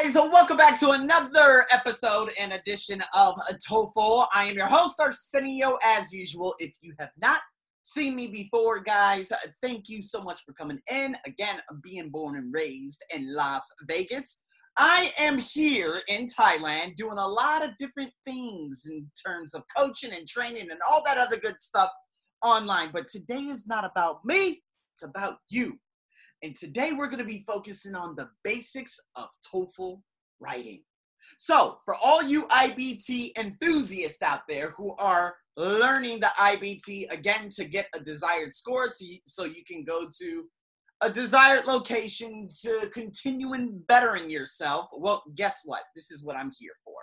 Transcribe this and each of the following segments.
guys, welcome back to another episode and edition of TOEFL. I am your host, Arsenio, as usual. If you have not seen me before, guys, thank you so much for coming in. Again, being born and raised in Las Vegas. I am here in Thailand doing a lot of different things in terms of coaching and training and all that other good stuff online. But today is not about me, it's about you. And today we're going to be focusing on the basics of TOEFL writing. So, for all you IBT enthusiasts out there who are learning the IBT again to get a desired score to, so you can go to a desired location to continue in bettering yourself, well, guess what? This is what I'm here for.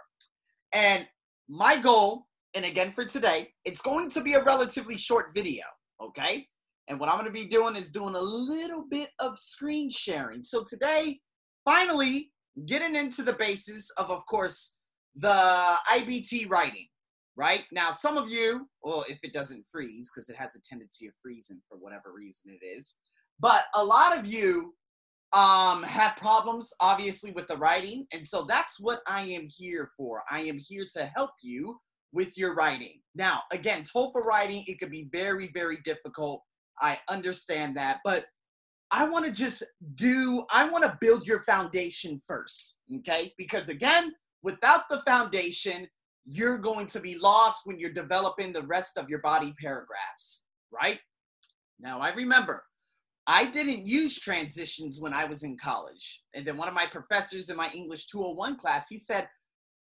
And my goal, and again for today, it's going to be a relatively short video, okay? And what I'm going to be doing is doing a little bit of screen sharing. So today, finally, getting into the basis of, of course, the IBT writing, right? Now, some of you, well, if it doesn't freeze, because it has a tendency of freezing for whatever reason it is, but a lot of you um, have problems, obviously, with the writing. And so that's what I am here for. I am here to help you with your writing. Now, again, TOEFL writing, it could be very, very difficult I understand that, but I want to just do, I want to build your foundation first, okay? Because again, without the foundation, you're going to be lost when you're developing the rest of your body paragraphs, right? Now, I remember I didn't use transitions when I was in college. And then one of my professors in my English 201 class, he said,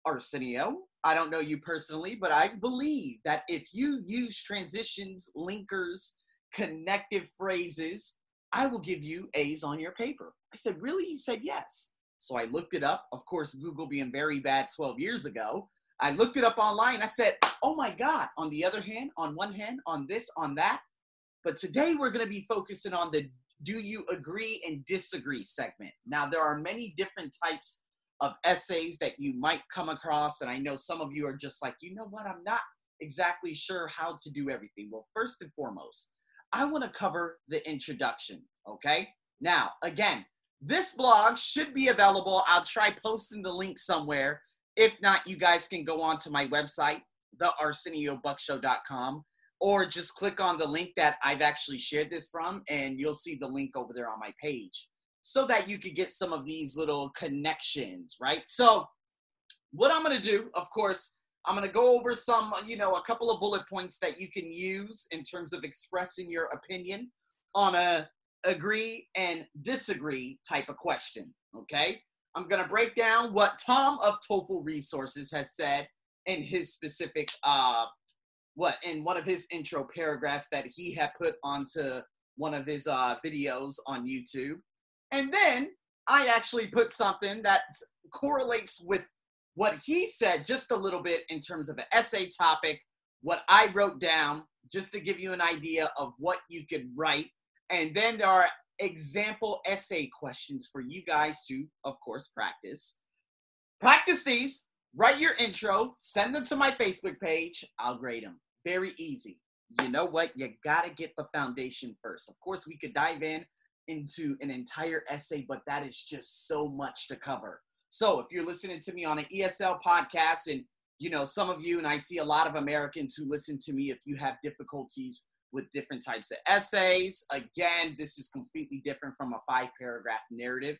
Arsenio, I don't know you personally, but I believe that if you use transitions, linkers, connective phrases, I will give you A's on your paper. I said, Really? He said, Yes. So I looked it up. Of course, Google being very bad 12 years ago. I looked it up online. I said, Oh my God. On the other hand, on one hand, on this, on that. But today we're going to be focusing on the do you agree and disagree segment. Now, there are many different types of essays that you might come across. And I know some of you are just like, you know what? I'm not exactly sure how to do everything. Well, first and foremost, I want to cover the introduction, okay? Now, again, this blog should be available. I'll try posting the link somewhere. If not, you guys can go on to my website, thearseniobuckshow.com, or just click on the link that I've actually shared this from, and you'll see the link over there on my page so that you could get some of these little connections, right? So, what I'm going to do, of course, I'm going to go over some, you know, a couple of bullet points that you can use in terms of expressing your opinion on a agree and disagree type of question. Okay. I'm going to break down what Tom of TOEFL Resources has said in his specific, uh, what, in one of his intro paragraphs that he had put onto one of his uh, videos on YouTube. And then I actually put something that correlates with what he said just a little bit in terms of an essay topic, what I wrote down, just to give you an idea of what you could write. And then there are example essay questions for you guys to, of course, practice. Practice these, write your intro, send them to my Facebook page. I'll grade them. Very easy. You know what? You got to get the foundation first. Of course, we could dive in into an entire essay, but that is just so much to cover. So if you're listening to me on an ESL podcast, and you know some of you, and I see a lot of Americans who listen to me, if you have difficulties with different types of essays, again, this is completely different from a five paragraph narrative.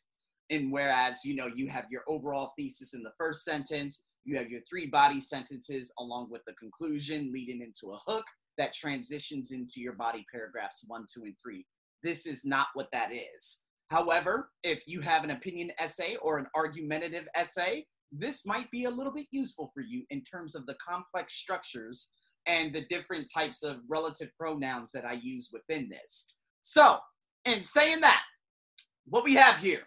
And whereas you know you have your overall thesis in the first sentence, you have your three body sentences along with the conclusion leading into a hook that transitions into your body paragraphs one, two, and three. This is not what that is. However, if you have an opinion essay or an argumentative essay, this might be a little bit useful for you in terms of the complex structures and the different types of relative pronouns that I use within this. So, in saying that, what we have here,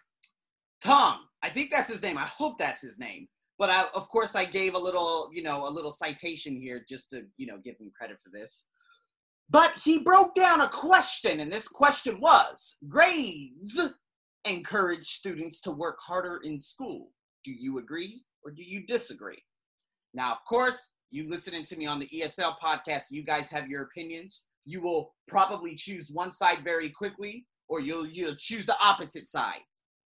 Tom, I think that's his name. I hope that's his name. But I, of course, I gave a little, you know, a little citation here just to, you know, give him credit for this. But he broke down a question, and this question was grades encourage students to work harder in school. Do you agree or do you disagree? Now, of course, you listening to me on the ESL podcast, you guys have your opinions. You will probably choose one side very quickly, or you'll you'll choose the opposite side.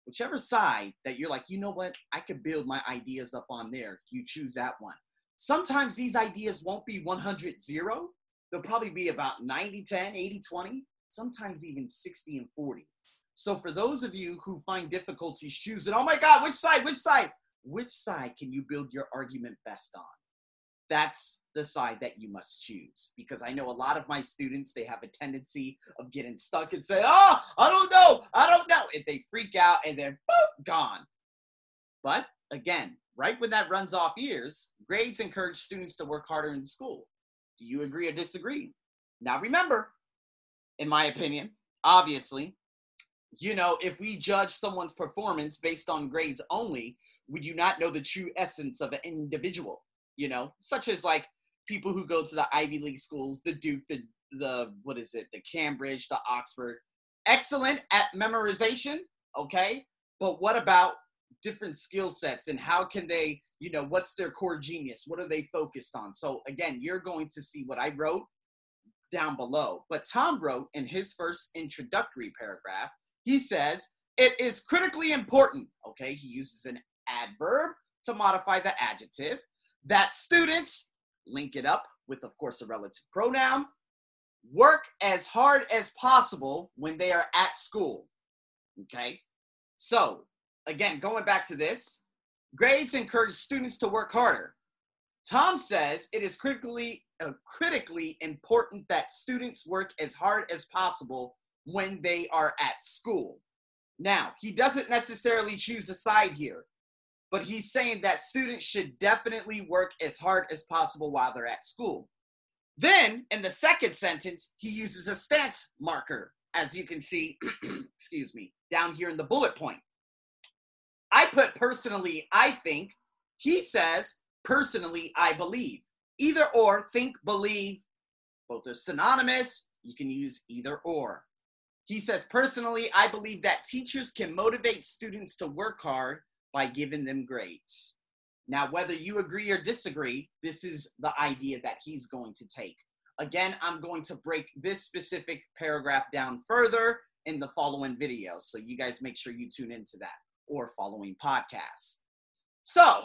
whichever side that you're like, you know what, I could build my ideas up on there, you choose that one. Sometimes these ideas won't be 100 0. They'll probably be about 90 10, 80 20, sometimes even 60 and 40. So for those of you who find difficulties choosing, oh my God, which side, which side? Which side can you build your argument best on? That's the side that you must choose. Because I know a lot of my students, they have a tendency of getting stuck and say, oh, I don't know, I don't know. And they freak out and they're gone. But again, right when that runs off ears, grades encourage students to work harder in school. Do you agree or disagree? Now remember, in my opinion, obviously, you know, if we judge someone's performance based on grades only, we do not know the true essence of an individual, you know, such as like people who go to the Ivy League schools, the Duke, the the what is it, the Cambridge, the Oxford, excellent at memorization, okay? But what about different skill sets and how can they, you know, what's their core genius? What are they focused on? So again, you're going to see what I wrote down below. But Tom wrote in his first introductory paragraph, he says, it is critically important, okay? He uses an adverb to modify the adjective that students link it up with, of course, a relative pronoun, work as hard as possible when they are at school. Okay? So, again, going back to this, grades encourage students to work harder. Tom says it is critically uh, critically important that students work as hard as possible when they are at school. Now, he doesn't necessarily choose a side here but he's saying that students should definitely work as hard as possible while they're at school. Then, in the second sentence, he uses a stance marker, as you can see, excuse me, down here in the bullet point. I put personally, I think. He says, personally, I believe. Either or, think, believe, both are synonymous. You can use either or. He says, personally, I believe that teachers can motivate students to work hard by giving them grades. Now, whether you agree or disagree, this is the idea that he's going to take. Again, I'm going to break this specific paragraph down further in the following videos. So you guys make sure you tune into that or following podcasts. So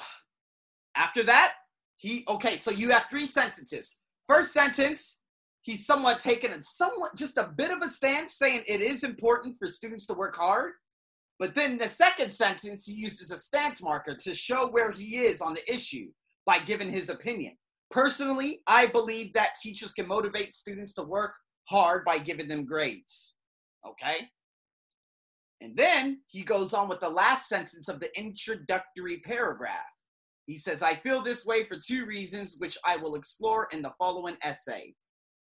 after that, he, okay, so you have three sentences. First sentence, he's somewhat taken a somewhat just a bit of a stance saying it is important for students to work hard. But then the second sentence, he uses a stance marker to show where he is on the issue by giving his opinion. Personally, I believe that teachers can motivate students to work hard by giving them grades. Okay? And then he goes on with the last sentence of the introductory paragraph. He says, I feel this way for two reasons, which I will explore in the following essay.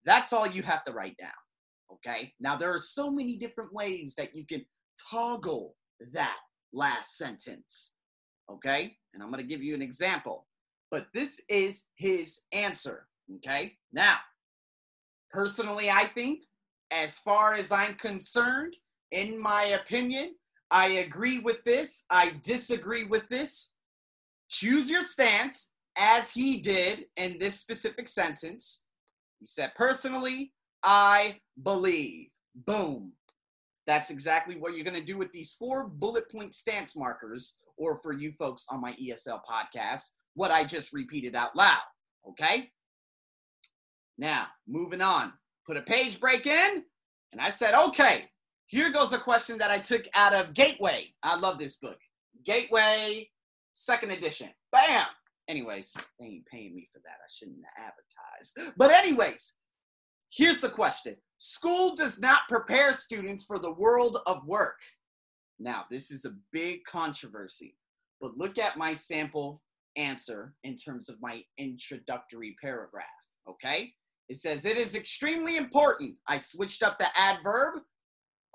That's all you have to write down. Okay? Now, there are so many different ways that you can toggle that last sentence. Okay? And I'm going to give you an example. But this is his answer. Okay? Now, personally, I think, as far as I'm concerned, in my opinion, I agree with this. I disagree with this. Choose your stance as he did in this specific sentence. He said, personally, I believe. Boom. That's exactly what you're going to do with these four bullet point stance markers, or for you folks on my ESL podcast, what I just repeated out loud. Okay? Now, moving on. Put a page break in, and I said, okay, here goes a question that I took out of Gateway. I love this book. Gateway, second edition. Bam! Anyways, they ain't paying me for that. I shouldn't advertise. But, anyways, here's the question School does not prepare students for the world of work. Now, this is a big controversy, but look at my sample answer in terms of my introductory paragraph, okay? It says, It is extremely important. I switched up the adverb,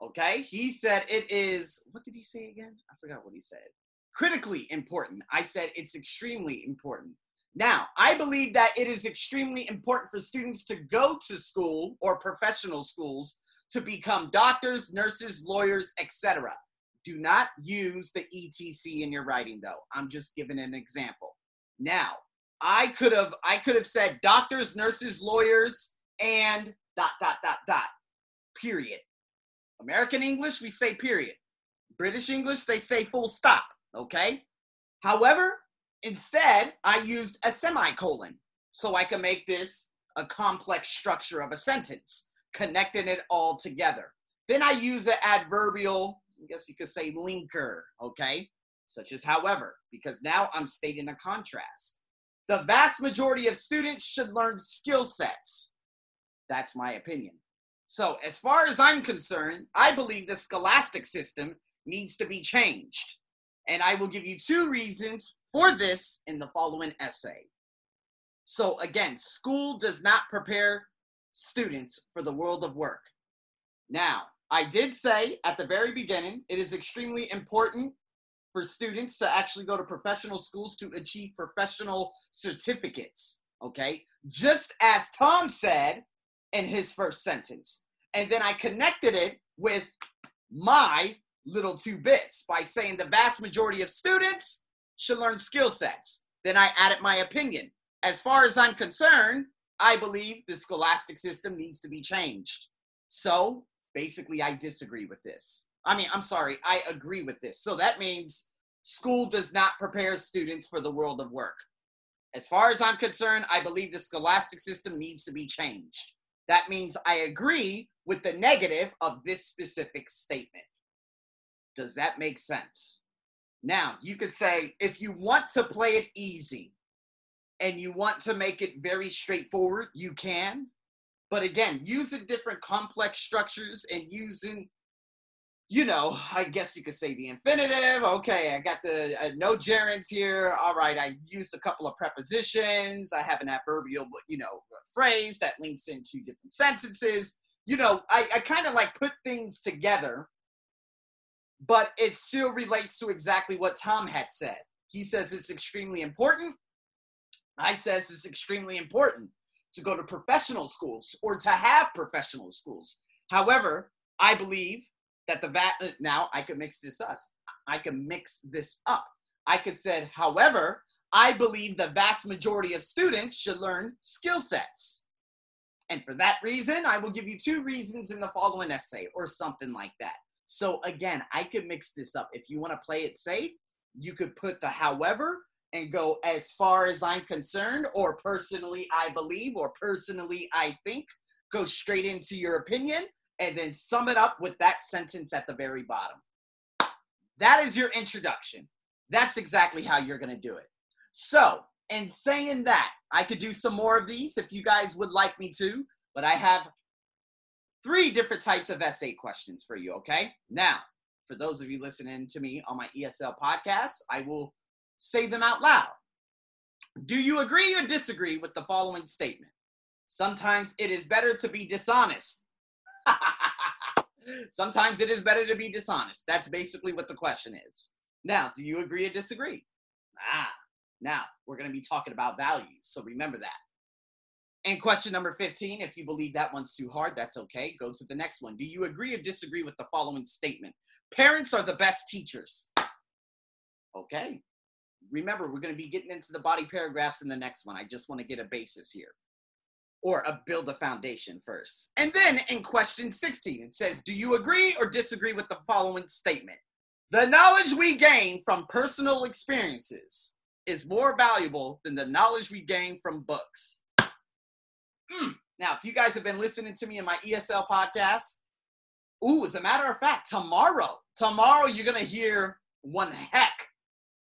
okay? He said it is, what did he say again? I forgot what he said. Critically important. I said it's extremely important. Now, I believe that it is extremely important for students to go to school or professional schools to become doctors, nurses, lawyers, etc. Do not use the ETC in your writing though. I'm just giving an example. Now, I could have I could have said doctors, nurses, lawyers and dot dot dot dot. Period. American English we say period. British English, they say full stop, okay? However, instead, I used a semicolon so I can make this a complex structure of a sentence, connecting it all together. Then I use an adverbial, I guess you could say linker, okay? Such as however, because now I'm stating a contrast. The vast majority of students should learn skill sets. That's my opinion. So, as far as I'm concerned, I believe the scholastic system needs to be changed. And I will give you two reasons for this in the following essay. So, again, school does not prepare students for the world of work. Now, I did say at the very beginning, it is extremely important for students to actually go to professional schools to achieve professional certificates. Okay. Just as Tom said in his first sentence. And then I connected it with my little two bits by saying the vast majority of students should learn skill sets. Then I added my opinion. As far as I'm concerned, I believe the scholastic system needs to be changed. So basically, I disagree with this. I mean, I'm sorry, I agree with this. So that means school does not prepare students for the world of work. As far as I'm concerned, I believe the scholastic system needs to be changed. That means I agree with the negative of this specific statement. Does that make sense? Now, you could say if you want to play it easy and you want to make it very straightforward, you can. But again, using different complex structures and using, you know, I guess you could say the infinitive. Okay, I got the uh, no gerunds here. All right, I used a couple of prepositions. I have an adverbial, you know, phrase that links into different sentences. You know, I, I kind of like put things together but it still relates to exactly what Tom had said. He says it's extremely important. I says it's extremely important to go to professional schools or to have professional schools. However, I believe that the va- uh, now I could mix this up. I can mix this up. I could said, however, I believe the vast majority of students should learn skill sets. And for that reason, I will give you two reasons in the following essay or something like that. So again, I could mix this up. If you want to play it safe, you could put the however and go as far as I'm concerned, or personally I believe, or personally I think. Go straight into your opinion and then sum it up with that sentence at the very bottom. That is your introduction. That's exactly how you're going to do it. So, in saying that, I could do some more of these if you guys would like me to, but I have three different types of essay questions for you, okay? Now, for those of you listening to me on my ESL podcast, I will say them out loud. Do you agree or disagree with the following statement? Sometimes it is better to be dishonest. Sometimes it is better to be dishonest. That's basically what the question is. Now, do you agree or disagree? Ah, now we're going to be talking about values. So remember that. And question number 15, if you believe that one's too hard, that's okay. Go to the next one. Do you agree or disagree with the following statement? Parents are the best teachers. Okay. Remember, we're going to be getting into the body paragraphs in the next one. I just want to get a basis here or a build a foundation first. And then in question 16, it says, Do you agree or disagree with the following statement? The knowledge we gain from personal experiences is more valuable than the knowledge we gain from books. Mm. Now, if you guys have been listening to me in my ESL podcast, ooh, as a matter of fact, tomorrow, tomorrow you're gonna hear one heck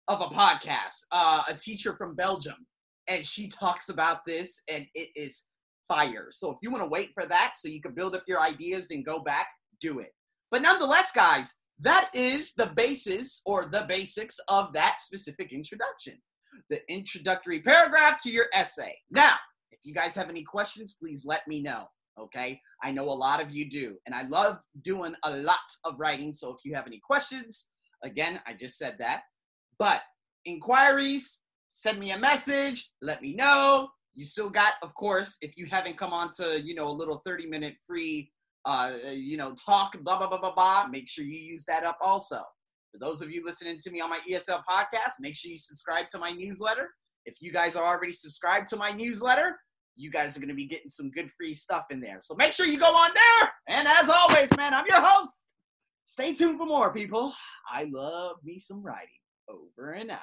of a podcast. Uh, a teacher from Belgium, and she talks about this, and it is fire. So if you want to wait for that, so you can build up your ideas, then go back, do it. But nonetheless, guys, that is the basis or the basics of that specific introduction. The introductory paragraph to your essay. Now, if you guys have any questions, please let me know. Okay. I know a lot of you do. And I love doing a lot of writing. So if you have any questions, again, I just said that. But inquiries, send me a message, let me know. You still got, of course, if you haven't come on to, you know, a little 30 minute free, uh, you know, talk, blah, blah, blah, blah, blah, make sure you use that up also. For those of you listening to me on my ESL podcast, make sure you subscribe to my newsletter. If you guys are already subscribed to my newsletter, you guys are going to be getting some good free stuff in there. So make sure you go on there. And as always, man, I'm your host, Stay tuned for more, people. I love me some writing. Over and out.